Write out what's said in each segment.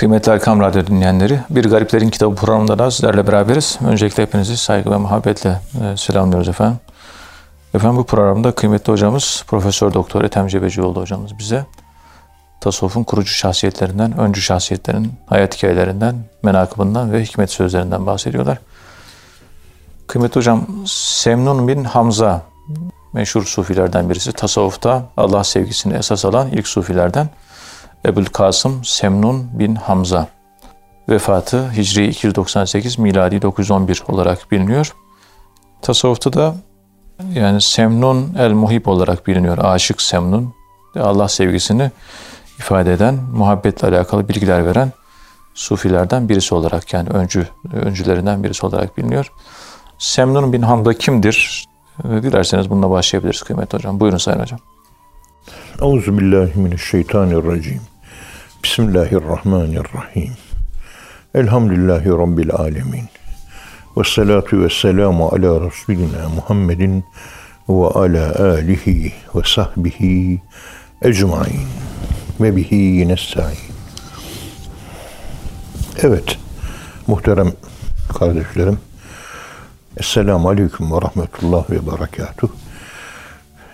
Kıymetli Erkam Radyo dinleyenleri, Bir Gariplerin Kitabı programında da sizlerle beraberiz. Öncelikle hepinizi saygı ve muhabbetle e, selamlıyoruz efendim. Efendim bu programda kıymetli hocamız Profesör Doktor Ethem Cebecioğlu hocamız bize tasavvufun kurucu şahsiyetlerinden, öncü şahsiyetlerin hayat hikayelerinden, menakıbından ve hikmet sözlerinden bahsediyorlar. Kıymetli hocam, Semnun bin Hamza meşhur sufilerden birisi. Tasavvufta Allah sevgisini esas alan ilk sufilerden. Ebul Kasım Semnun bin Hamza. Vefatı Hicri 298, miladi 911 olarak biliniyor. Tasavvufta da yani Semnun el Muhib olarak biliniyor. Aşık Semnun. Allah sevgisini ifade eden, muhabbetle alakalı bilgiler veren sufilerden birisi olarak yani öncü öncülerinden birisi olarak biliniyor. Semnun bin Hamza kimdir? Dilerseniz bununla başlayabiliriz kıymetli hocam. Buyurun Sayın Hocam. Euzu billahi mineşşeytanirracim. Bismillahirrahmanirrahim. Elhamdülillahi rabbil alamin. Ve salatu ve selamu ala Resulina Muhammedin ve ala alihi ve sahbihi ecmain ve bihi nesta'in. Evet, muhterem kardeşlerim, Esselamu Aleyküm ve Rahmetullah ve Berekatuh.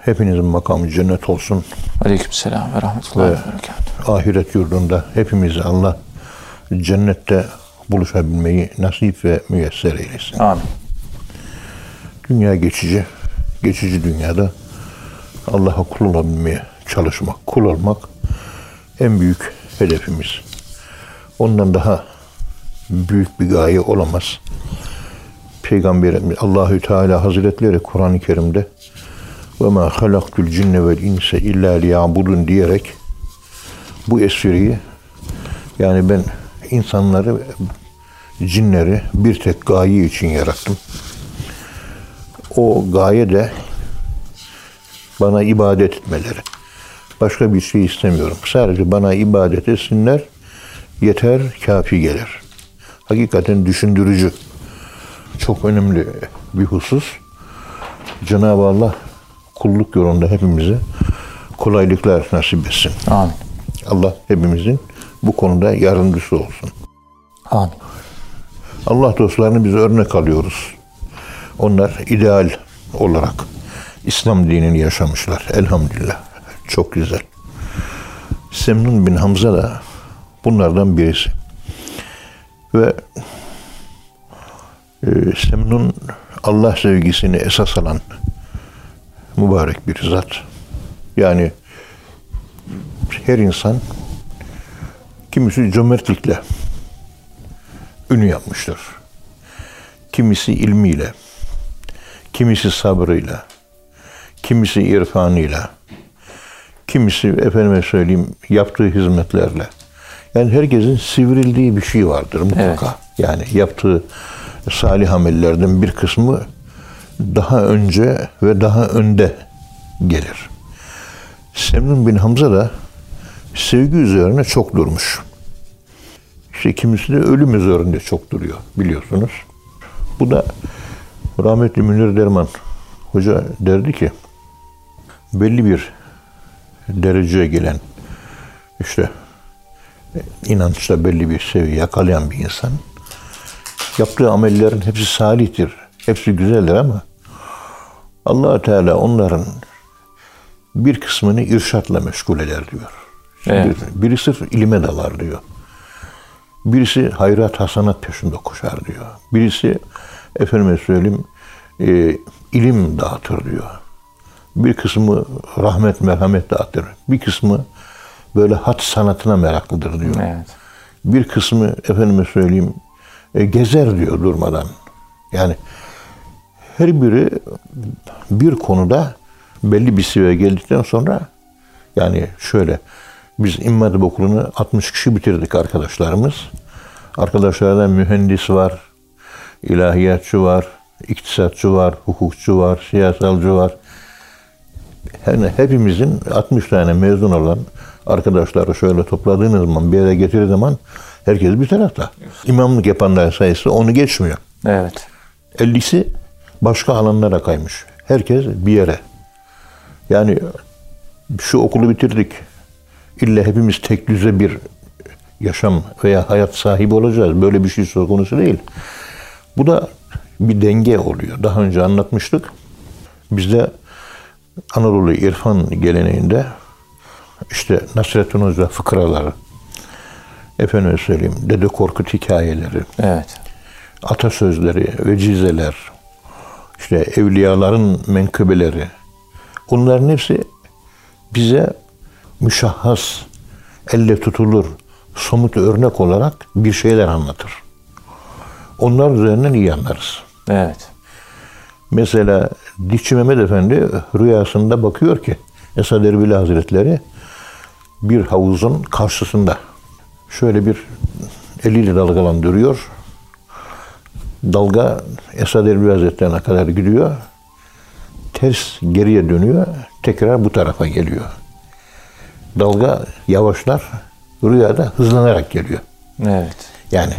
Hepinizin makamı cennet olsun. Aleyküm selam ve rahmetullahi ve berekatuhu. Ahiret yurdunda hepimizi Allah cennette buluşabilmeyi nasip ve müyesser eylesin. Amin. Dünya geçici. Geçici dünyada Allah'a kul olabilmeye çalışmak, kul olmak en büyük hedefimiz. Ondan daha büyük bir gaye olamaz. Peygamberimiz Allahü Teala Hazretleri Kur'an-ı Kerim'de ve ma halaktul cinne vel inse illa liyabudun diyerek bu espriyi yani ben insanları cinleri bir tek gaye için yarattım. O gaye de bana ibadet etmeleri. Başka bir şey istemiyorum. Sadece bana ibadet etsinler yeter kafi gelir. Hakikaten düşündürücü. Çok önemli bir husus. Cenab-ı Allah kulluk yolunda hepimize kolaylıklar nasip etsin. Amin. Allah hepimizin bu konuda yardımcısı olsun. Amin. Allah dostlarını biz örnek alıyoruz. Onlar ideal olarak İslam dinini yaşamışlar. Elhamdülillah. Çok güzel. Semnun bin Hamza da bunlardan birisi. Ve e, Semnun Allah sevgisini esas alan mübarek bir zat. Yani her insan kimisi cömertlikle ünü yapmıştır. Kimisi ilmiyle, kimisi sabrıyla, kimisi irfanıyla, kimisi efendime söyleyeyim yaptığı hizmetlerle. Yani herkesin sivrildiği bir şey vardır mutlaka. Evet. Yani yaptığı salih amellerden bir kısmı daha önce ve daha önde gelir. Semnun bin Hamza da sevgi üzerine çok durmuş. İşte kimisi de ölüm üzerinde çok duruyor biliyorsunuz. Bu da rahmetli Münir Derman hoca derdi ki belli bir dereceye gelen işte inançta belli bir seviye yakalayan bir insan yaptığı amellerin hepsi salihtir. Hepsi güzeldir ama allah Teala onların bir kısmını irşatla meşgul eder diyor. Evet. Biri sırf ilime dalar diyor. Birisi hayrat hasanat peşinde koşar diyor. Birisi efendime söyleyeyim e, ilim dağıtır diyor. Bir kısmı rahmet merhamet dağıtır. Bir kısmı böyle hat sanatına meraklıdır diyor. Evet. Bir kısmı efendime söyleyeyim e, gezer diyor durmadan. Yani her biri bir konuda belli bir seviyeye geldikten sonra yani şöyle biz İmam Hatip Okulu'nu 60 kişi bitirdik arkadaşlarımız. Arkadaşlardan mühendis var, ilahiyatçı var, iktisatçı var, hukukçu var, siyasalcı var. Yani hepimizin 60 tane mezun olan arkadaşları şöyle topladığınız zaman bir yere getirdiği zaman herkes bir tarafta. İmamlık yapanlar sayısı onu geçmiyor. Evet. 50'si başka alanlara kaymış. Herkes bir yere. Yani şu okulu bitirdik. İlla hepimiz tek düze bir yaşam veya hayat sahibi olacağız. Böyle bir şey söz konusu değil. Bu da bir denge oluyor. Daha önce anlatmıştık. Bizde Anadolu İrfan geleneğinde işte Nasrettin Hoca fıkraları, efendim söyleyeyim Dede Korkut hikayeleri, Evet. atasözleri, vecizeler, işte evliyaların menkıbeleri, bunların hepsi bize müşahhas, elle tutulur, somut örnek olarak bir şeyler anlatır. Onlar üzerinden iyi anlarız. Evet. Mesela Dişçi Mehmet Efendi rüyasında bakıyor ki Esad Erbil Hazretleri bir havuzun karşısında şöyle bir eliyle dalgalandırıyor. Dalga Esad Erbil Hazretlerine kadar gidiyor. Ters geriye dönüyor. Tekrar bu tarafa geliyor. Dalga yavaşlar. Rüyada hızlanarak geliyor. Evet. Yani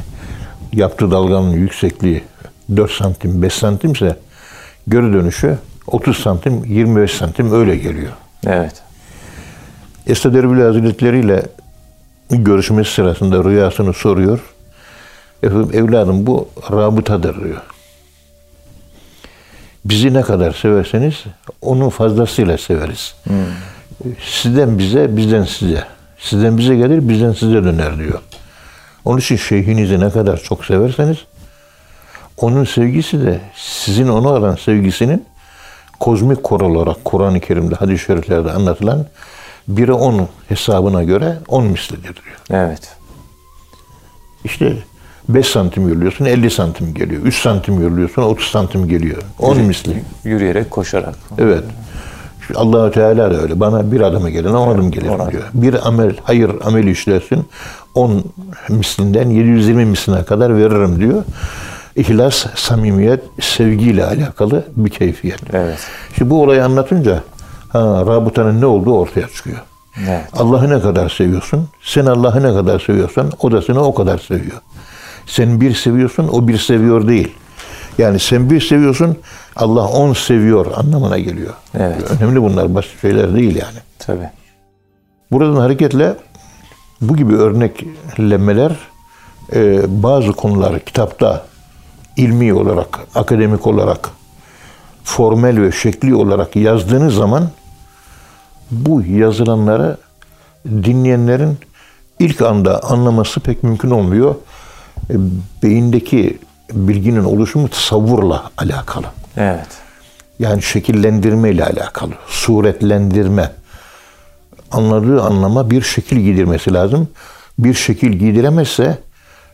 yaptığı dalganın yüksekliği 4 santim, 5 santimse geri dönüşü 30 santim, 25 santim öyle geliyor. Evet. Esad Erbil Hazretleri ile görüşmesi sırasında rüyasını soruyor. Efendim evladım bu rabıtadır diyor. Bizi ne kadar severseniz onun fazlasıyla severiz. Sizden bize, bizden size. Sizden bize gelir, bizden size döner diyor. Onun için şeyhinizi ne kadar çok severseniz onun sevgisi de sizin ona olan sevgisinin kozmik kor olarak Kur'an-ı Kerim'de, hadis-i şeriflerde anlatılan 1'e 10 hesabına göre 10 mislidir diyor. Evet. İşte 5 santim yürüyorsun 50 santim geliyor. 3 santim yürüyorsun 30 santim geliyor. 10 misli. Yürüyerek, koşarak. Evet. Şu Allahu Teala da öyle. Bana bir adıma gelin, on adım gelin on adım. diyor. Bir amel, hayır ameli işlersin. 10 mislinden 720 misline kadar veririm diyor. İhlas, samimiyet, sevgiyle alakalı bir keyfiyet. Evet. Şimdi bu olayı anlatınca ha, rabıtanın ne olduğu ortaya çıkıyor. Evet. Allah'ı ne kadar seviyorsun? Sen Allah'ı ne kadar seviyorsan o da seni o kadar seviyor. Sen bir seviyorsun, o bir seviyor değil. Yani sen bir seviyorsun, Allah on seviyor anlamına geliyor. Evet. Önemli bunlar, basit şeyler değil yani. Tabii. Buradan hareketle bu gibi örneklemeler e, bazı konuları kitapta ilmi olarak, akademik olarak, formel ve şekli olarak yazdığınız zaman bu yazılanları dinleyenlerin ilk anda anlaması pek mümkün olmuyor. Beyindeki bilginin oluşumu tasavvurla alakalı. Evet. Yani şekillendirme ile alakalı. Suretlendirme. Anladığı anlama bir şekil giydirmesi lazım. Bir şekil giydiremezse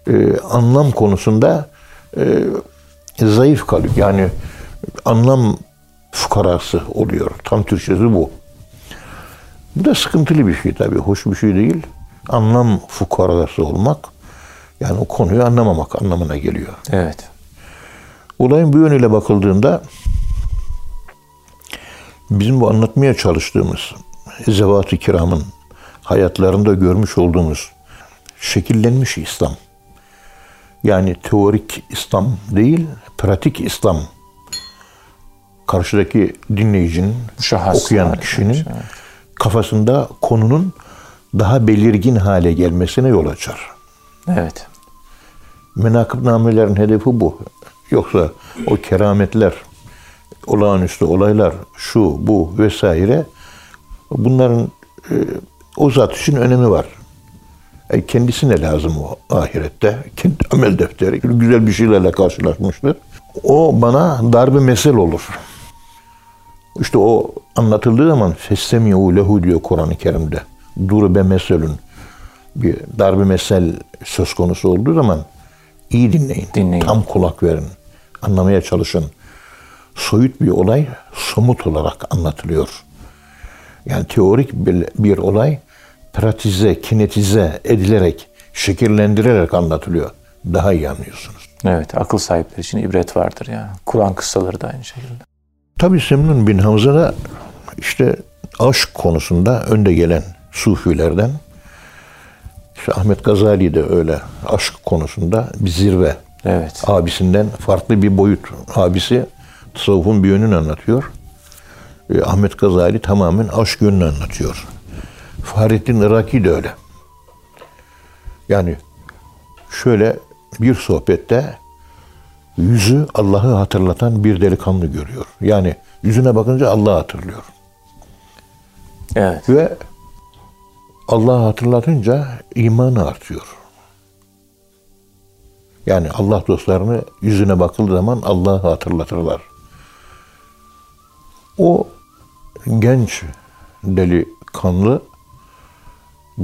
e, anlam konusunda e, zayıf kalıyor. Yani anlam fukarası oluyor. Tam Türkçesi bu. Bu da sıkıntılı bir şey tabii. Hoş bir şey değil. Anlam fukarası olmak yani o konuyu anlamamak anlamına geliyor. Evet. Olayın bu yönüyle bakıldığında bizim bu anlatmaya çalıştığımız zevat-ı kiramın hayatlarında görmüş olduğumuz şekillenmiş İslam. Yani teorik İslam değil, pratik İslam. Karşıdaki dinleyicinin, Müşahhas okuyan hale kişinin evet. kafasında konunun daha belirgin hale gelmesine yol açar. Evet. Menakıbnamelerin hedefi bu. Yoksa o kerametler, olağanüstü olaylar, şu, bu vesaire bunların e, o zat için önemi var. E, kendisine lazım o ahirette. Kendi amel defteri. Güzel bir şeylerle karşılaşmıştır. O bana darbe mesel olur. İşte o anlatıldığı zaman festemiyu lehu diyor Kur'an-ı Kerim'de. Durbe meselün bir darbe mesel söz konusu olduğu zaman iyi dinleyin. Dinleyin. Tam kulak verin. Anlamaya çalışın. Soyut bir olay somut olarak anlatılıyor. Yani teorik bir, bir olay pratize, kinetize edilerek, şekillendirerek anlatılıyor. Daha iyi anlıyorsunuz. Evet. Akıl sahipleri için ibret vardır yani. Kur'an kıssaları da aynı şekilde. Tabi Semnun bin Hamza da işte aşk konusunda önde gelen sufilerden. İşte Ahmet Gazali de öyle aşk konusunda bir zirve. Evet. Abisinden farklı bir boyut. Abisi tasavvufun bir yönünü anlatıyor. E, Ahmet Gazali tamamen aşk yönünü anlatıyor. Fahrettin Iraki de öyle. Yani şöyle bir sohbette yüzü Allah'ı hatırlatan bir delikanlı görüyor. Yani yüzüne bakınca Allah'ı hatırlıyor. Evet. Ve Allah'ı hatırlatınca imanı artıyor. Yani Allah dostlarını yüzüne bakıldığı zaman Allah'ı hatırlatırlar. O genç delikanlıdan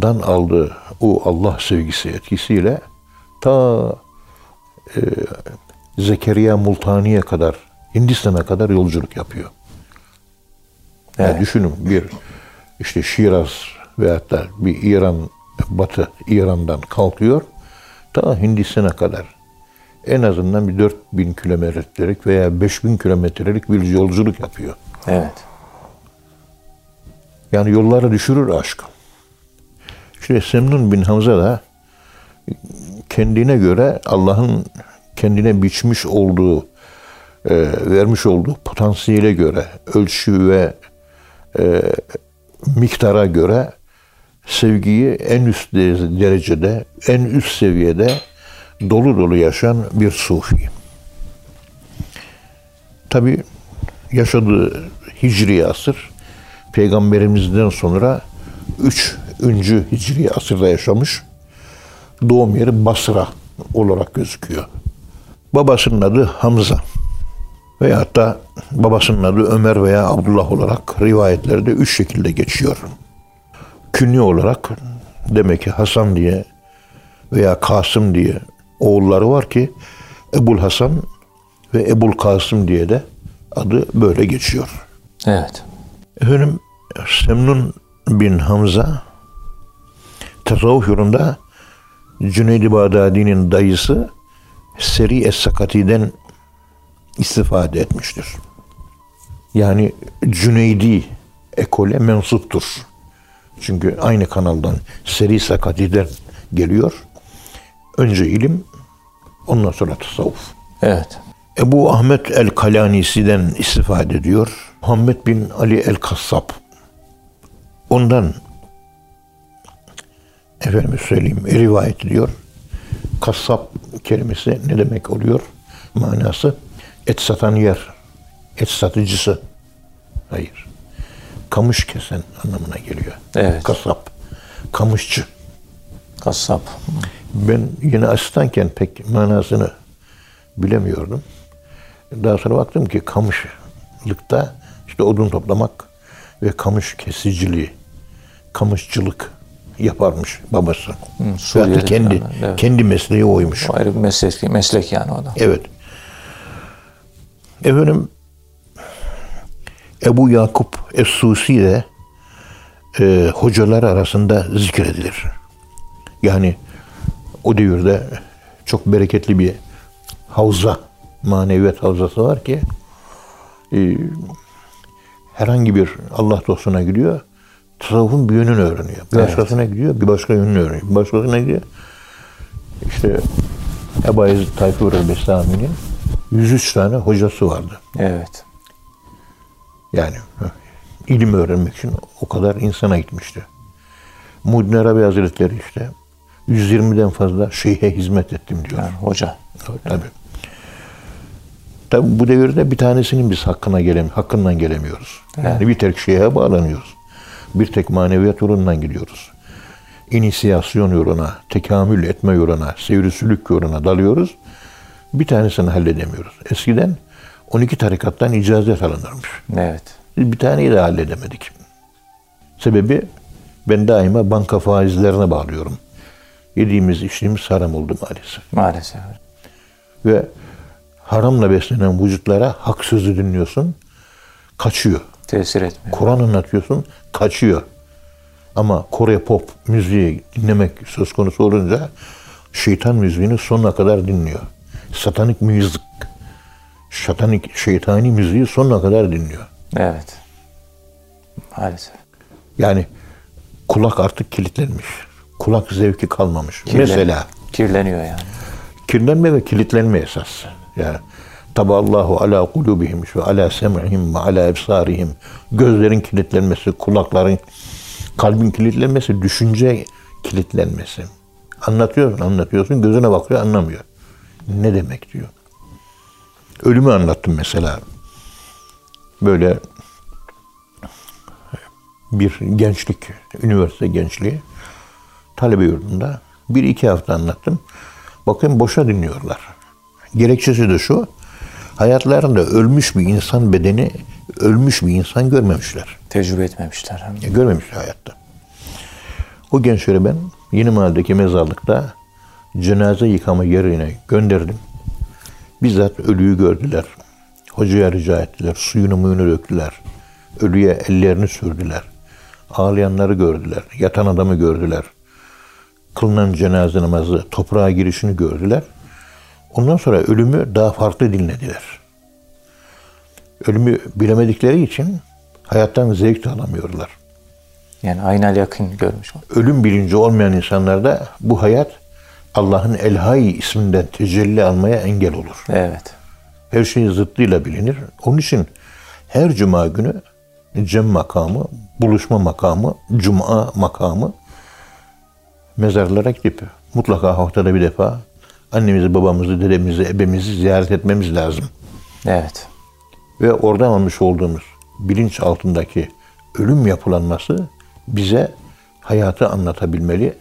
aldığı o Allah sevgisi etkisiyle ta e, Zekeriya Multani'ye kadar Hindistan'a kadar yolculuk yapıyor. Yani Evet. düşünün bir işte Şiraz veyahut da bir İran, Batı İran'dan kalkıyor ta Hindistan'a kadar en azından bir 4000 kilometrelik veya 5000 kilometrelik bir yolculuk yapıyor. Evet. Yani yollara düşürür aşk. İşte Semnun bin Hamza da kendine göre Allah'ın kendine biçmiş olduğu, e, vermiş olduğu potansiyele göre, ölçü ve e, miktara göre sevgiyi en üst de- derecede, en üst seviyede dolu dolu yaşayan bir sufi. Tabi yaşadığı hicri asır peygamberimizden sonra 3. hicri asırda yaşamış. Doğum yeri Basra olarak gözüküyor. Babasının adı Hamza. Veyahut da babasının adı Ömer veya Abdullah olarak rivayetlerde üç şekilde geçiyor. Künye olarak demek ki Hasan diye veya Kasım diye oğulları var ki Ebul Hasan ve Ebul Kasım diye de adı böyle geçiyor. Evet. Efendim Semnun bin Hamza tasavvuf yolunda Cüneyd-i Bağdadi'nin dayısı Seri Es-Sakati'den istifade etmiştir. Yani Cüneydi ekole mensuptur. Çünkü aynı kanaldan Seri Sakati'den geliyor. Önce ilim, ondan sonra tasavvuf. Evet. Ebu Ahmet el-Kalanisi'den istifade ediyor. Muhammed bin Ali el-Kassab. Ondan efendim söyleyeyim rivayet ediyor. Kassap kelimesi ne demek oluyor? Manası et satan yer. Et satıcısı. Hayır. Kamış kesen anlamına geliyor. Evet. Kasap. Kamışçı. Kassap. Ben yine asistanken pek manasını bilemiyordum. Daha sonra baktım ki kamışlıkta işte odun toplamak ve kamış kesiciliği, kamışçılık yaparmış babası. Hı, kendi evet. kendi mesleği oymuş. O ayrı bir meslek, meslek yani o da. Evet. Efendim Ebu Yakup Es-Susi de e, hocalar arasında zikredilir. Yani o devirde çok bereketli bir havza, maneviyat havzası var ki e, herhangi bir Allah dostuna gidiyor, tasavvufun bir yönünü öğreniyor. Bir Evet. başkasına gidiyor, bir başka yönünü öğreniyor. Bir başkasına gidiyor. İşte Ebu Eyyid Tayfur el-Bestami'nin 103 tane hocası vardı. Evet. Yani ilim öğrenmek için o kadar insana gitmişti. Muhyiddin Arabi Hazretleri işte 120'den fazla şeyhe hizmet ettim diyor. Yani hoca. Tabii. Tabii bu devirde bir tanesinin biz hakkına gelem hakkından gelemiyoruz. Yani bir tek şeyhe bağlanıyoruz. Bir tek maneviyat yolundan gidiyoruz. İnisiyasyon yoluna, tekamül etme yoluna, seyri sülük yoluna dalıyoruz. Bir tanesini halledemiyoruz. Eskiden 12 tarikattan icazet alınırmış. Evet. Biz bir taneyi de halledemedik. Sebebi ben daima banka faizlerine bağlıyorum. Yediğimiz içtiğimiz haram oldu maalesef. Maalesef. Ve haramla beslenen vücutlara hak sözü dinliyorsun, kaçıyor. Tesir etmiyor. Kur'an anlatıyorsun, kaçıyor. Ama Kore pop müziği dinlemek söz konusu olunca şeytan müziğini sonuna kadar dinliyor. Satanik müzik, satanik şeytani müziği sonuna kadar dinliyor. Evet. Maalesef. Yani kulak artık kilitlenmiş. Kulak zevki kalmamış. Kirlen- Mesela Kirleniyor yani. kirlenme ve kilitlenme esas. Yani Taballahu ala kulubihim ve ala sem'ihim ve ala ebsarihim. Gözlerin kilitlenmesi, kulakların, kalbin kilitlenmesi, düşünce kilitlenmesi. Anlatıyorsun, anlatıyorsun, gözüne bakıyor, anlamıyor. Ne demek diyor. Ölümü anlattım mesela. Böyle bir gençlik, üniversite gençliği, talebe yurdunda bir iki hafta anlattım. Bakın boşa dinliyorlar. Gerekçesi de şu, hayatlarında ölmüş bir insan bedeni, ölmüş bir insan görmemişler. Tecrübe etmemişler. Ya görmemişler hayatta. O gençleri ben Yeni Mahalle'deki mezarlıkta cenaze yıkama yerine gönderdim. Bizzat ölüyü gördüler. Hocaya rica ettiler. Suyunu muyunu döktüler. Ölüye ellerini sürdüler. Ağlayanları gördüler. Yatan adamı gördüler. Kılınan cenaze namazı, toprağa girişini gördüler. Ondan sonra ölümü daha farklı dinlediler. Ölümü bilemedikleri için hayattan zevk de alamıyorlar. Yani aynal yakın görmüş. Ölüm bilinci olmayan insanlarda bu hayat Allah'ın Elhai isminden tecelli almaya engel olur. Evet. Her şey zıttıyla bilinir. Onun için her cuma günü cem makamı, buluşma makamı, cuma makamı mezarlara gidip mutlaka haftada bir defa annemizi, babamızı, dedemizi, ebemizi ziyaret etmemiz lazım. Evet. Ve oradan almış olduğumuz bilinç altındaki ölüm yapılanması bize hayatı anlatabilmeli,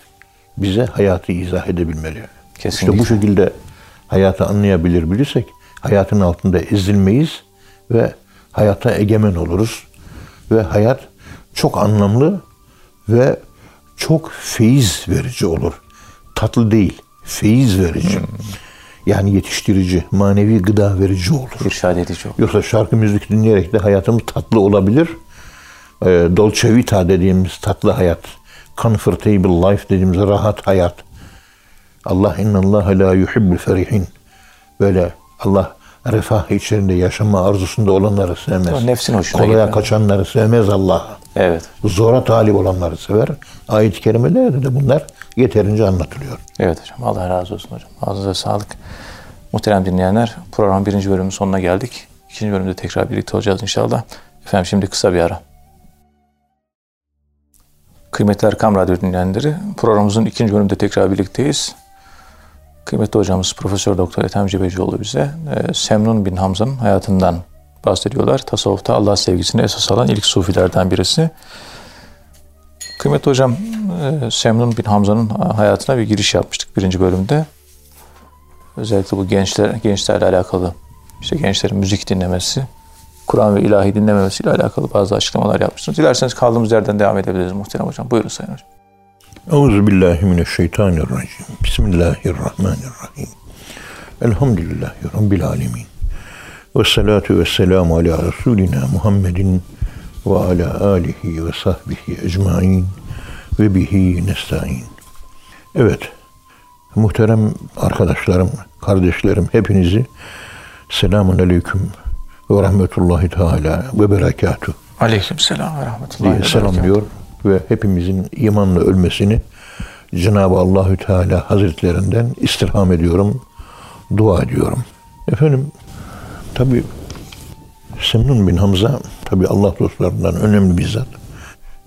bize hayatı izah edebilmeli. Kesinlikle. İşte bu şekilde hayatı anlayabilir bilirsek hayatın altında ezilmeyiz ve hayata egemen oluruz. Ve hayat çok anlamlı ve çok feyiz verici olur. Tatlı değil, feyiz verici. Yani yetiştirici, manevi gıda verici olur. İrşad edici oldu. Yoksa şarkı müzik dinleyerek de hayatımız tatlı olabilir. E, Dolce Vita dediğimiz tatlı hayat, comfortable life dediğimiz rahat hayat. Allah innallâhe la yuhibbul ferihin. Böyle Allah refah içerisinde yaşama arzusunda olanları sevmez. O nefsin hoşuna Kolaya gitmez. kaçanları sevmez Allah. Evet. Zora talip olanları sever. Ayet-i kerimelerde de bunlar yeterince anlatılıyor. Evet hocam. Allah razı olsun hocam. Ağzınıza sağlık. Muhterem dinleyenler, program birinci bölümün sonuna geldik. İkinci bölümde tekrar birlikte olacağız inşallah. Efendim şimdi kısa bir ara. Kıymetli Erkam Radyo dinleyenleri, programımızın ikinci bölümünde tekrar birlikteyiz. Kıymetli hocamız Profesör Doktor Ethem Cebecioğlu bize e, Semnun bin Hamza'nın hayatından bahsediyorlar. Tasavvufta Allah sevgisini esas alan ilk sufilerden birisi. Kıymetli hocam, e, Semnun bin Hamza'nın hayatına bir giriş yapmıştık birinci bölümde. Özellikle bu gençler gençlerle alakalı, işte gençlerin müzik dinlemesi, Kur'an ve ilahi dinlememesiyle alakalı bazı açıklamalar yapmıştınız. Dilerseniz kaldığımız yerden devam edebiliriz muhterem hocam. Buyurun Sayın Hocam. Euzu billahi mineşşeytanirracim. Bismillahirrahmanirrahim. Elhamdülillahi rabbil alamin. Ve salatu ve selamu ala Resulina Muhammedin ve ala alihi ve sahbihi ecmain ve bihi nestaîn. Evet, muhterem arkadaşlarım, kardeşlerim hepinizi selamun aleyküm ve rahmetullahi teala ve berekatuhu Aleyküm selam ve rahmetullahi diye selamlıyor ve hepimizin imanla ölmesini Cenab-ı Allahü Teala Hazretlerinden istirham ediyorum, dua ediyorum. Efendim, tabi Semnun bin Hamza, tabi Allah dostlarından önemli bir zat.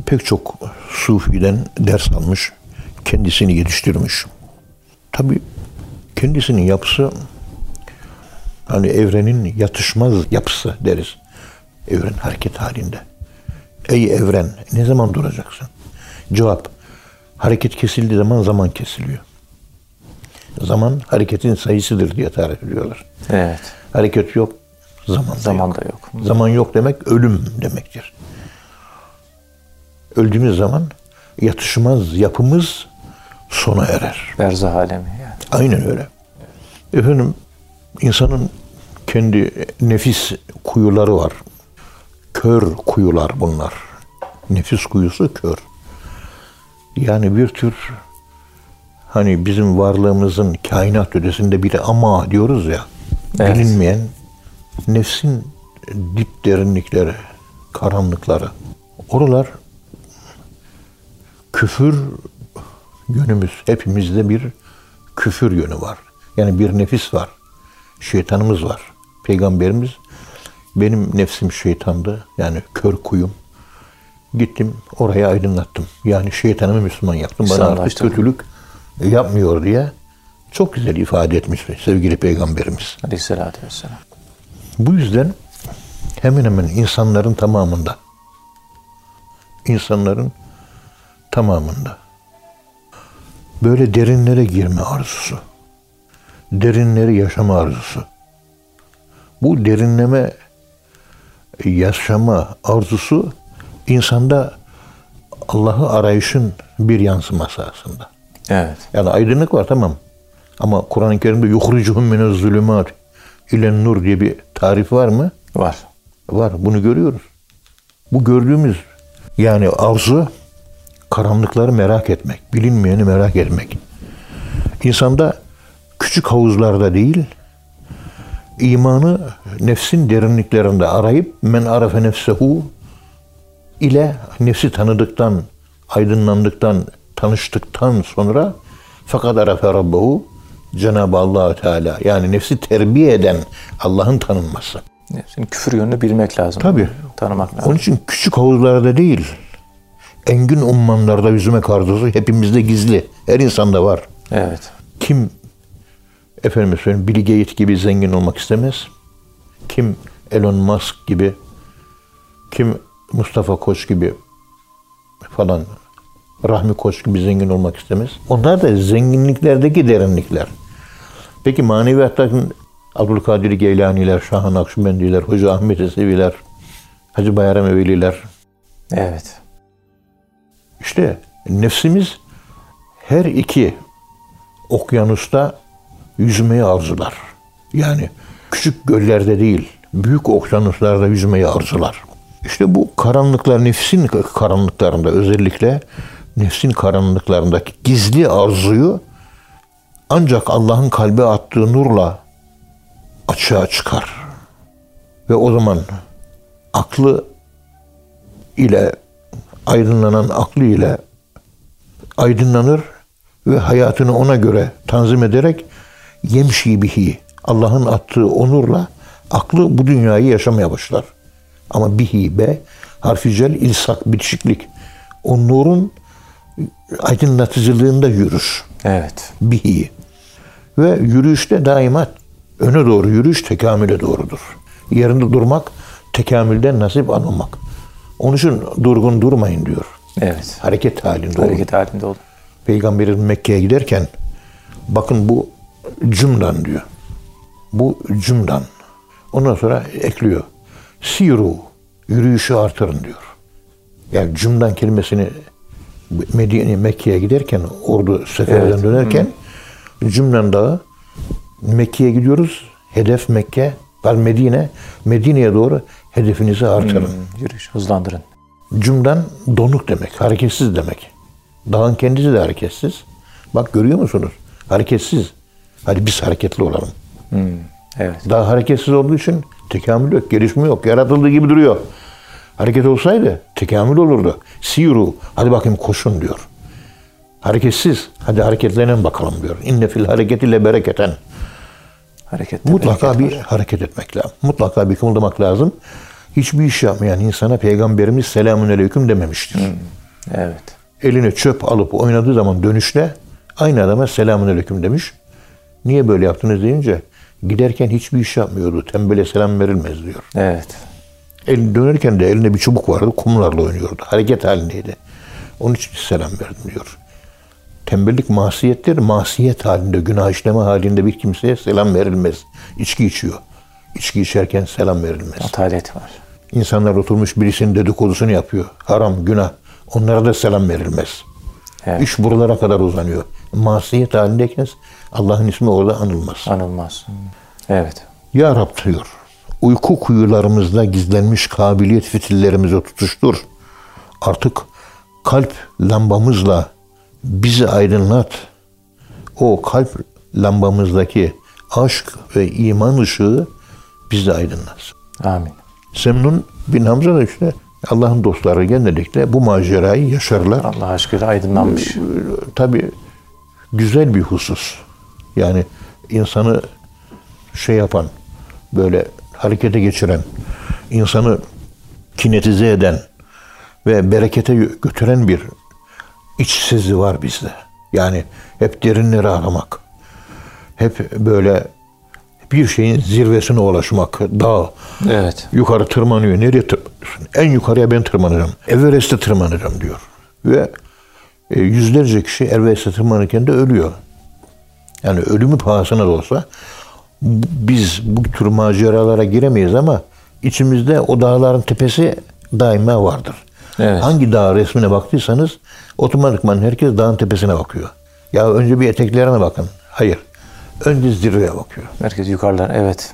Pek çok sufiden ders almış, kendisini yetiştirmiş. Tabi kendisinin yapısı, hani evrenin yatışmaz yapısı deriz. Evren hareket halinde. Ey evren ne zaman duracaksın? Cevap hareket kesildiği zaman zaman kesiliyor. Zaman hareketin sayısıdır diye tarif ediyorlar. Evet. Hareket yok, zaman da Zaman yok. da yok. Zaman yok demek ölüm demektir. Öldüğümüz zaman yatışmaz yapımız sona erer. Berzah alemi yani. Aynen öyle. Efendim insanın kendi nefis kuyuları var. Kör kuyular bunlar. Nefis kuyusu kör. Yani bir tür hani bizim varlığımızın kainat ötesinde biri ama diyoruz ya. Evet. Bilinmeyen nefsin dip derinlikleri, karanlıkları. Oralar küfür yönümüz. Hepimizde bir küfür yönü var. Yani bir nefis var. Şeytanımız var. Peygamberimiz benim nefsim şeytandı. Yani kör kuyum. Gittim oraya aydınlattım. Yani şeytanımı Müslüman yaptım. Bana artık kötülük yapmıyor diye çok güzel ifade etmiş sevgili peygamberimiz. Aleyhisselatü vesselam. Bu yüzden hemen hemen insanların tamamında insanların tamamında böyle derinlere girme arzusu, derinleri yaşama arzusu. Bu derinleme yaşama arzusu insanda Allah'ı arayışın bir yansıması aslında. Evet. Yani aydınlık var tamam. Ama Kur'an-ı Kerim'de yuhricuhum minez zulümat ilen nur diye bir tarif var mı? Var. Var. Bunu görüyoruz. Bu gördüğümüz yani arzu karanlıkları merak etmek, bilinmeyeni merak etmek. İnsanda küçük havuzlarda değil, imanı nefsin derinliklerinde arayıp men arafe nefsehu ile nefsi tanıdıktan, aydınlandıktan, tanıştıktan sonra fakat arafe rabbehu Cenab-ı allah Teala yani nefsi terbiye eden Allah'ın tanınması. Nefsin küfür yönünü bilmek lazım. Tabii. Tanımak lazım. Onun için küçük havuzlarda değil, engin ummanlarda yüzüme arzusu hepimizde gizli. Her insanda var. Evet. Kim efendim söyleyeyim Bill Gates gibi zengin olmak istemez? Kim Elon Musk gibi? Kim Mustafa Koç gibi falan Rahmi Koç gibi zengin olmak istemez? Onlar da zenginliklerdeki derinlikler. Peki maneviyattaki Abdülkadir Geylaniler, Şahan Akşubendiler, Hoca Ahmet Eseviler, Hacı Bayram Eveliler. Evet. İşte nefsimiz her iki okyanusta yüzmeyi arzular. Yani küçük göllerde değil, büyük okyanuslarda yüzmeyi arzular. İşte bu karanlıklar, nefsin karanlıklarında özellikle nefsin karanlıklarındaki gizli arzuyu ancak Allah'ın kalbe attığı nurla açığa çıkar. Ve o zaman aklı ile aydınlanan aklı ile aydınlanır ve hayatını ona göre tanzim ederek yemşi bihi Allah'ın attığı onurla aklı bu dünyayı yaşamaya başlar. Ama bihi be harficel ilsak bitişiklik. O nurun aydınlatıcılığında yürür. Evet. Bihi. Ve yürüyüşte daima öne doğru yürüyüş tekamüle doğrudur. Yerinde durmak tekamülden nasip alınmak. Onun için durgun durmayın diyor. Evet. Hareket halinde olun. Hareket halinde olun. Peygamberin Mekke'ye giderken bakın bu cümdan diyor. Bu cümdan. Ondan sonra ekliyor. Siru, yürüyüşü artırın diyor. Yani cümdan kelimesini Medine, Mekke'ye giderken, ordu seferden Evet. dönerken cümdan dağı Mekke'ye gidiyoruz. Hedef Mekke, var Medine. Medine'ye doğru hedefinizi artırın. Hmm, Yürüyüş hızlandırın. Cümden donuk demek, hareketsiz demek. Dağın kendisi de hareketsiz. Bak görüyor musunuz? Hareketsiz. Hadi biz hareketli olalım. Hmm, Evet. Dağ hareketsiz olduğu için tekamül yok, gelişme yok. Yaratıldığı gibi duruyor. Hareket olsaydı tekamül olurdu. Siru, hadi bakayım koşun diyor. Hareketsiz, hadi hareketlenen bakalım diyor. İnne fil hareketiyle bereketen. Harekette Mutlaka bereket bir var. hareket etmek lazım. Mutlaka bir kımıldamak lazım. Hiçbir iş yapmayan insana Peygamberimiz selamun aleyküm dememiştir. Evet. Eline çöp alıp oynadığı zaman dönüşte aynı adama selamun aleyküm demiş. Niye böyle yaptınız deyince giderken hiçbir iş yapmıyordu. Tembele selam verilmez diyor. Evet. El dönerken de elinde bir çubuk vardı. Kumlarla oynuyordu. Hareket halindeydi. Onun için selam verdim diyor. Tembellik masiyettir. Masiyet halinde, günah işleme halinde bir kimseye selam verilmez. İçki içiyor. İçki içerken selam verilmez. Atalet var. İnsanlar oturmuş birisinin dedikodusunu yapıyor. Haram, günah. Onlara da selam verilmez. Evet. İş buralara kadar uzanıyor. Masiyet halindeyken Allah'ın ismi orada anılmaz. Anılmaz. Evet. Ya Rab diyor. Uyku kuyularımızda gizlenmiş kabiliyet fitillerimizi tutuştur. Artık kalp lambamızla bizi aydınlat. O kalp lambamızdaki aşk ve iman ışığı bizi aydınlatsın. Amin. Semnun bin Hamza da işte Allah'ın dostları genellikle bu macerayı yaşarlar. Allah aşkıyla aydınlanmış. Tabii güzel bir husus. Yani insanı şey yapan, böyle harekete geçiren, insanı kinetize eden ve berekete götüren bir iç sezi var bizde. Yani hep derinleri aramak. Hep böyle bir şeyin zirvesine ulaşmak. Dağ Evet. yukarı tırmanıyor. Nereye tırmanıyorsun? En yukarıya ben tırmanacağım. Everest'e tırmanacağım diyor. Ve e, yüzlerce kişi Everest'e tırmanırken de ölüyor. Yani ölümü pahasına da olsa biz bu tür maceralara giremeyiz ama içimizde o dağların tepesi daima vardır. Evet. Hangi dağ resmine baktıysanız otomatikman herkes dağın tepesine bakıyor. Ya önce bir eteklerine bakın. Hayır. Önce zirveye bakıyor. Herkes yukarıdan evet.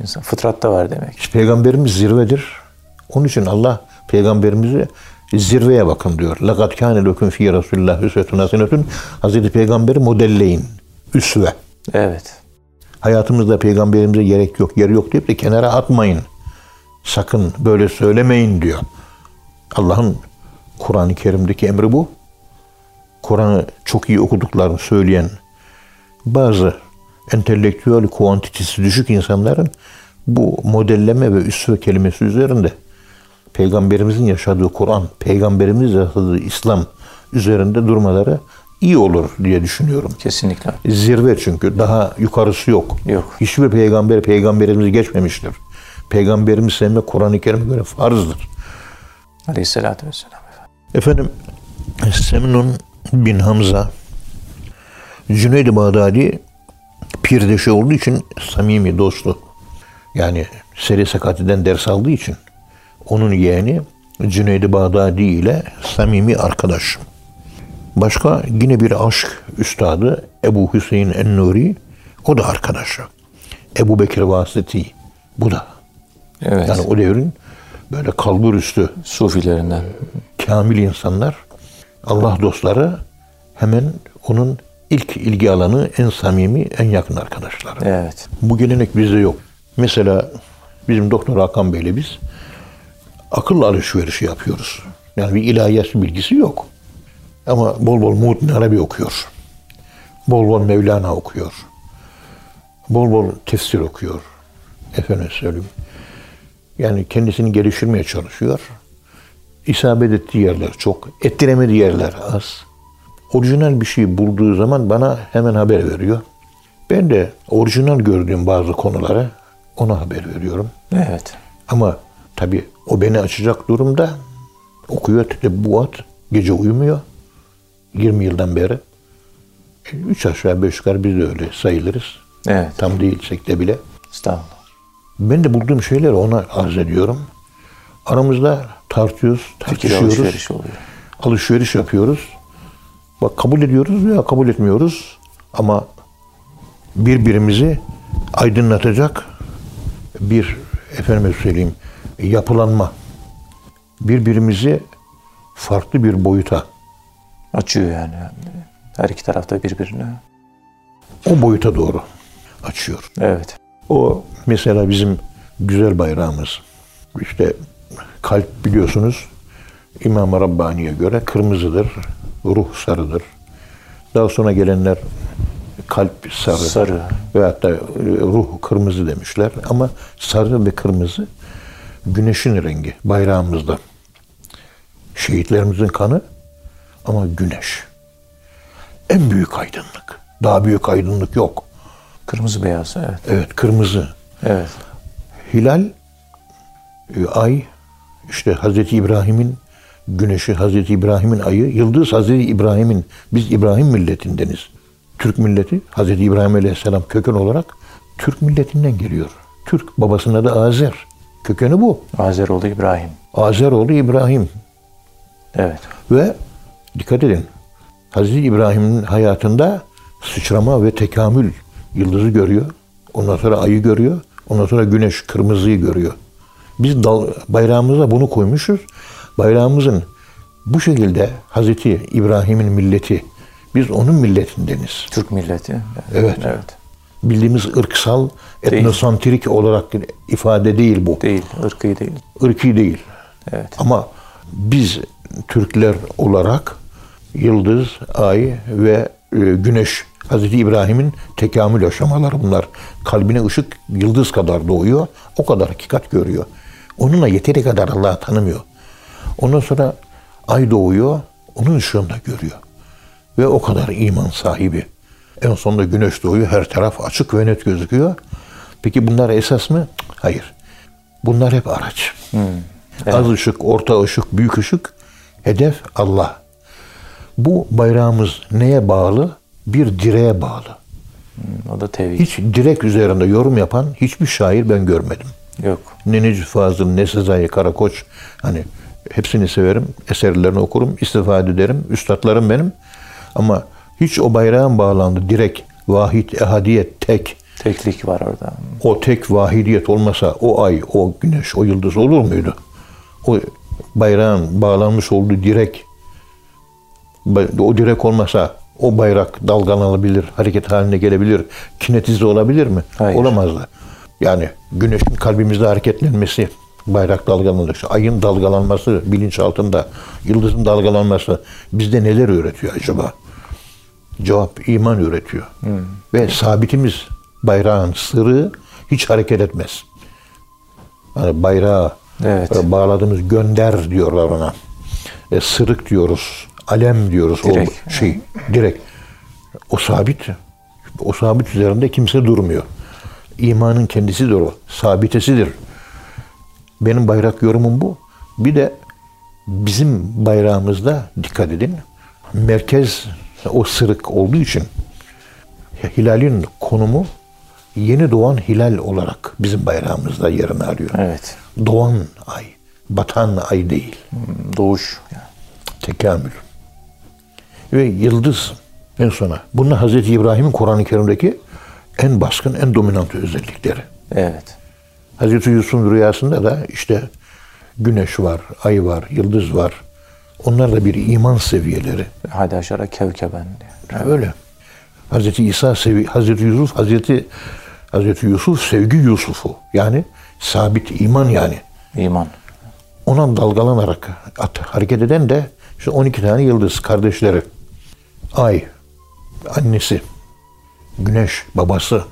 İnsan fıtratta var demek. İşte peygamberimiz zirvedir. Onun için Allah peygamberimizi zirveye bakın diyor. Lakat kâne leküm fî Resulullah hüsvetun hasenetun. Hazreti Peygamberi modelleyin. Üsve. Evet. Hayatımızda peygamberimize gerek yok, yeri yok deyip de kenara atmayın. Sakın böyle söylemeyin diyor. Allah'ın Kur'an-ı Kerim'deki emri bu. Kur'an'ı çok iyi okuduklarını söyleyen bazı entelektüel kuantitesi düşük insanların bu modelleme ve üsve kelimesi üzerinde peygamberimizin yaşadığı Kur'an, peygamberimiz yaşadığı İslam üzerinde durmaları iyi olur diye düşünüyorum. Kesinlikle. Zirve çünkü daha yukarısı yok. Yok. Hiçbir peygamber peygamberimizi geçmemiştir. Peygamberimiz sevmek Kur'an-ı Kerim'e göre farzdır. Aleyhisselatü vesselam. Efendim Semnun bin Hamza Cüneyd-i Bağdadi pirdeşi olduğu için samimi dostu. Yani Seri Sakati'den ders aldığı için onun yeğeni Cüneyd-i Bağdadi ile samimi arkadaş. Başka yine bir aşk üstadı Ebu Hüseyin En-Nuri o da arkadaşı. Ebu Bekir Vasiti bu da. Evet. Yani o devrin böyle kalbur üstü Sufilerinden. kamil insanlar, Allah dostları hemen onun ilk ilgi alanı, en samimi, en yakın arkadaşları. Evet. Bu gelenek bizde yok. Mesela bizim Doktor Hakan Bey'le biz akıl alışverişi yapıyoruz. Yani bir ilahiyat bilgisi yok. Ama bol bol Muhittin Arabi okuyor. Bol bol Mevlana okuyor. Bol bol tefsir okuyor. Efendim söyleyeyim. Yani kendisini geliştirmeye çalışıyor. İsabet ettiği yerler çok. Ettiremediği yerler az. Orijinal bir şey bulduğu zaman bana hemen haber veriyor. Ben de orijinal gördüğüm bazı konulara ona haber veriyorum. Evet. Ama tabii o beni açacak durumda okuyor bu at gece uyumuyor. 20 yıldan beri. E, Üç aşağı beş yukarı biz de öyle sayılırız. Evet. Tam değilsek de bile. Estağfurullah. Ben de bulduğum şeyleri ona arz ediyorum. Aramızda tartıyoruz, Fikir tartışıyoruz. alışveriş oluyor. alışveriş yapıyoruz. Bak kabul ediyoruz veya kabul etmiyoruz ama birbirimizi aydınlatacak bir efendime söyleyeyim yapılanma. Birbirimizi farklı bir boyuta, Açıyor yani. Her iki tarafta birbirini. o boyuta doğru açıyor. Evet. O mesela bizim güzel bayrağımız. İşte kalp biliyorsunuz İmam-ı Rabbani'ye göre kırmızıdır, ruh sarıdır. Daha sonra gelenler kalp sarı, Sarı. ve hatta e, ruh kırmızı demişler. Ama sarı ve kırmızı güneşin rengi bayrağımızda. Şehitlerimizin kanı ama güneş. En büyük aydınlık. Daha büyük aydınlık yok. Kırmızı beyaz. Evet. Evet kırmızı. Evet. Hilal, e, ay, işte Hazreti İbrahim'in güneşi, Hazreti İbrahim'in ayı, yıldız Hazreti İbrahim'in, biz İbrahim milletindeniz. Türk milleti, Hazreti İbrahim Aleyhisselam köken olarak Türk milletinden geliyor. Türk, babasının adı Azer. Kökeni bu. Azeroğlu İbrahim. Azeroğlu İbrahim. Evet. Ve dikkat edin, Hazreti İbrahim'in hayatında sıçrama ve tekamül yıldızı görüyor. Ondan sonra ayı görüyor. Ondan sonra güneş kırmızıyı görüyor. Biz dal, bayrağımıza bunu koymuşuz. Bayrağımızın bu şekilde Hazreti İbrahim'in milleti, biz onun milletindeniz. Türk milleti. Evet. Evet. Bildiğimiz ırksal, etnosantrik olarak ifade değil bu. Değil. ırkı değil. Irki değil. Evet. Ama biz Türkler olarak yıldız, ay ve e, güneş Hazreti İbrahim'in tekamül aşamaları bunlar. Kalbine ışık yıldız kadar doğuyor. O kadar hakikat görüyor. Onunla yeteri kadar Allah'ı tanımıyor. Ondan sonra ay doğuyor. Onun ışığında görüyor. ve o kadar iman sahibi. En sonunda güneş doğuyor, her taraf açık ve net gözüküyor. Peki bunlar esas mı? Hayır. Bunlar hep araç. Az ışık, orta ışık, büyük ışık. Hedef Allah. Bu bayrağımız neye bağlı? Bir direğe bağlı. Hmm, O da tevhid. Hiç direk üzerinde yorum yapan hiçbir şair ben görmedim. Yok. Ne Necip Fazıl, ne Sezai Karakoç. Hani hepsini severim. Eserlerini okurum, istifade ederim. Üstadlarım benim. Ama hiç o bayrağın bağlandı. Direk, vahid, ehadiyet, tek. Teklik var orada. O tek vahidiyet olmasa o ay, o güneş, o yıldız olur muydu? O bayrağın bağlanmış olduğu direk, o direk olmasa o bayrak dalgalanabilir, hareket haline gelebilir, kinetize olabilir mi? Hayır. Olamazdı. Yani güneşin kalbimizde hareketlenmesi, bayrak dalgalanır. Ayın dalgalanması bilinç altında, yıldızın dalgalanması bizde neler öğretiyor acaba? Cevap iman üretiyor. Ve sabitimiz bayrağın sırrı hiç hareket etmez. Yani bayrağı Evet. e, bağladığımız gönder diyorlar ona. E, sırık diyoruz. Alem diyoruz. Direk. O şey, direkt. O sabit. O sabit üzerinde kimse durmuyor. İmanın kendisidir o. Sabitesidir. Benim bayrak yorumum bu. Bir de bizim bayrağımızda dikkat edin. Merkez o sırık olduğu için hilalin konumu yeni doğan hilal olarak bizim bayrağımızda yerini arıyor. Evet. Doğan ay, batan ay değil. Doğuş. Yani. Tekamül. Ve yıldız en sona. Bunlar Hazreti İbrahim'in Kur'an-ı Kerim'deki en baskın, en dominant özellikleri. Evet. Hazreti Yusuf'un rüyasında da işte güneş var, ay var, yıldız var. Onlar da bir iman seviyeleri. Hadi aşağı kevkeben diyor. Öyle. Hazreti İsa sevi Hazreti Yusuf Hazreti Hazreti Yusuf sevgi Yusuf'u. Yani sabit iman yani. İman. Ona dalgalanarak at, hareket eden de işte 12 tane yıldız kardeşleri. Ay, annesi, güneş, babası.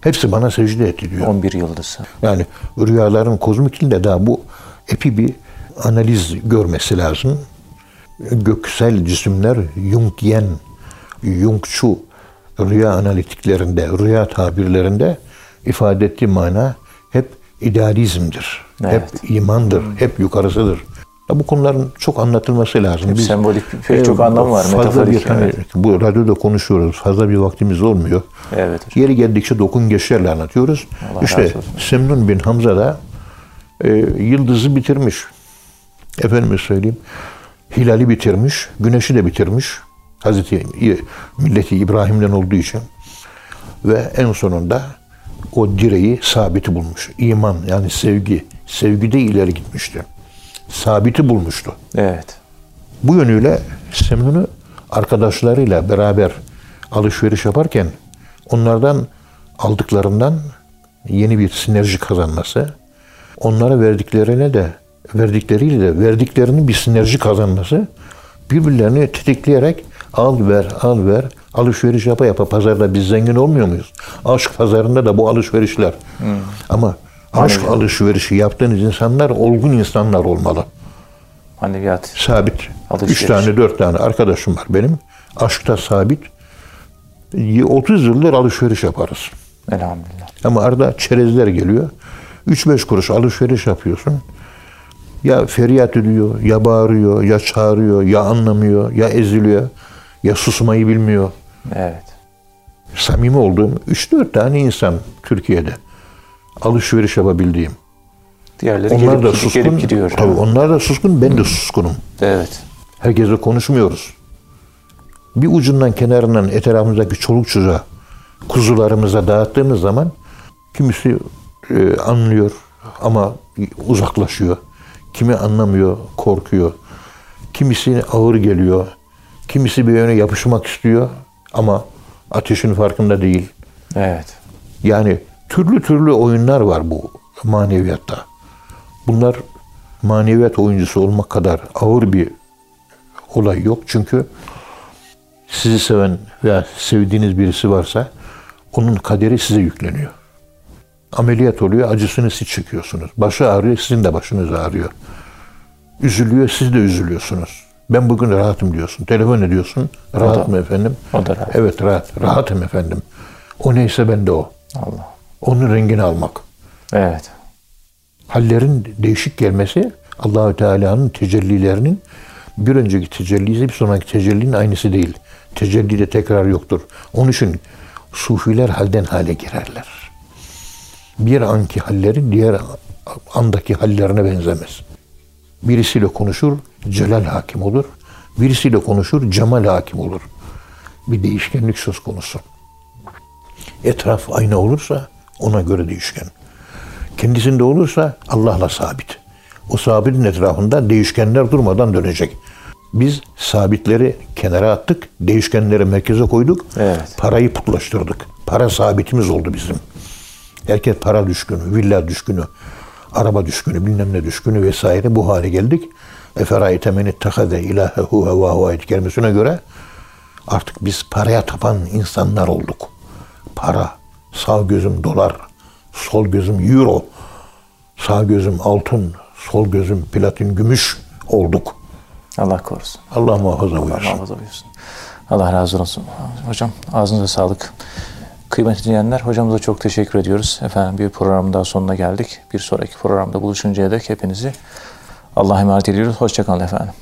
Hepsi bana secde etti diyor. 11 yıldızı. Yani rüyaların kozmikinde daha bu epi bir analiz görmesi lazım. Göksel cisimler Jungian, Jungçu rüya analitiklerinde, rüya tabirlerinde ifade ettiği mana hep idealizmdir. Evet. Hep imandır, hep yukarısıdır. Ya bu konuların çok anlatılması lazım. Hep sembolik pek çok anlamı var, fazla metaforik, Bir, hani evet. Bu radyoda konuşuyoruz. Fazla bir vaktimiz olmuyor. Evet hocam. Yeri geldikçe dokun geçerle anlatıyoruz. Allah işte. Semnun bin Hamza da e, yıldızı bitirmiş. Efendime söyleyeyim. Hilali bitirmiş. Güneşi de bitirmiş. Hazreti İ- milleti İbrahim'den olduğu için. Ve en sonunda o direği sabiti bulmuş. İman yani sevgi. Sevgide ileri gitmişti. Sabiti bulmuştu. Evet. Bu yönüyle Semnun'u arkadaşlarıyla beraber alışveriş yaparken onlardan aldıklarından yeni bir sinerji kazanması, onlara verdiklerine de verdikleriyle de verdiklerinin bir sinerji kazanması birbirlerini tetikleyerek al ver al ver alışveriş yapa yapa pazarda biz zengin olmuyor muyuz? Aşk pazarında da bu alışverişler. Ama aşk alışverişi yaptığınız insanlar olgun insanlar olmalı Maneviyat. sabit. Alışveriş. Üç tane, dört tane arkadaşım var benim. Aşkta sabit. 30 yıldır alışveriş yaparız. Elhamdülillah. Ama arada çerezler geliyor. 3-5 kuruş alışveriş yapıyorsun. Ya feryat ediyor, ya bağırıyor, ya çağırıyor, ya anlamıyor, ya eziliyor, ya susmayı bilmiyor. Evet. Samimi olduğum 3-4 tane insan Türkiye'de alışveriş yapabildiğim. Diğerleri Onlar gelip, da suskun. gelip gidiyor. Tabii onlar da suskun, ben de suskunum. Evet. Herkese konuşmuyoruz. Bir ucundan kenarından etrafımızdaki çoluk çocuğa, kuzularımıza dağıttığımız zaman kimisi e, anlıyor ama uzaklaşıyor. Kimi anlamıyor, korkuyor. Kimisi ağır geliyor. Kimisi bir yöne yapışmak istiyor ama ateşin farkında değil. Evet. Yani türlü türlü oyunlar var bu maneviyatta. Bunlar maneviyat oyuncusu olmak kadar ağır bir olay yok. Çünkü sizi seven veya sevdiğiniz birisi varsa onun kaderi size yükleniyor. Ameliyat oluyor, acısını siz çekiyorsunuz. Başı ağrıyor, sizin de başınız ağrıyor. Üzülüyor, siz de üzülüyorsunuz. Ben bugün rahatım diyorsun. Telefon ediyorsun. Rahat da- mı efendim? o da rahat. Evet rahat. Rahatım efendim. O neyse ben de o. Allah. Onun rengini almak. Evet. Hallerin değişik gelmesi Allahü Teala'nın tecellilerinin bir önceki tecellisi bir sonraki tecellinin aynısı değil. Tecellide tekrar yoktur. Onun için sufiler halden hale girerler. Bir anki halleri diğer andaki hallerine benzemez. Birisiyle konuşur, celal hakim olur. Birisiyle konuşur, cemal hakim olur. Bir değişkenlik söz konusu. Etraf aynı olursa ona göre değişken. Kendisinde olursa Allah'la sabit. O sabitin etrafında değişkenler durmadan dönecek. Biz sabitleri kenara attık, değişkenleri merkeze koyduk. Evet. Parayı putlaştırdık. Para sabitimiz oldu bizim. Herkes para düşkünü, villa düşkünü, araba düşkünü, bilmem ne düşkünü vesaire bu hale geldik. Eferayte men ittehade ilahehu hevahu ayet kelimesine göre artık biz paraya tapan insanlar olduk. Para, sağ gözüm dolar, sol gözüm euro, sağ gözüm altın, sol gözüm platin gümüş olduk. Allah korusun. Allah muhafaza Allah buyursun. muhafaza buyursun. Allah razı olsun. Hocam ağzınıza sağlık. Kıymetli dinleyenler hocamıza çok teşekkür ediyoruz. Efendim bir programın daha sonuna geldik. Bir sonraki programda buluşuncaya dek hepinizi Allah'a emanet ediyoruz. Hoşçakalın efendim.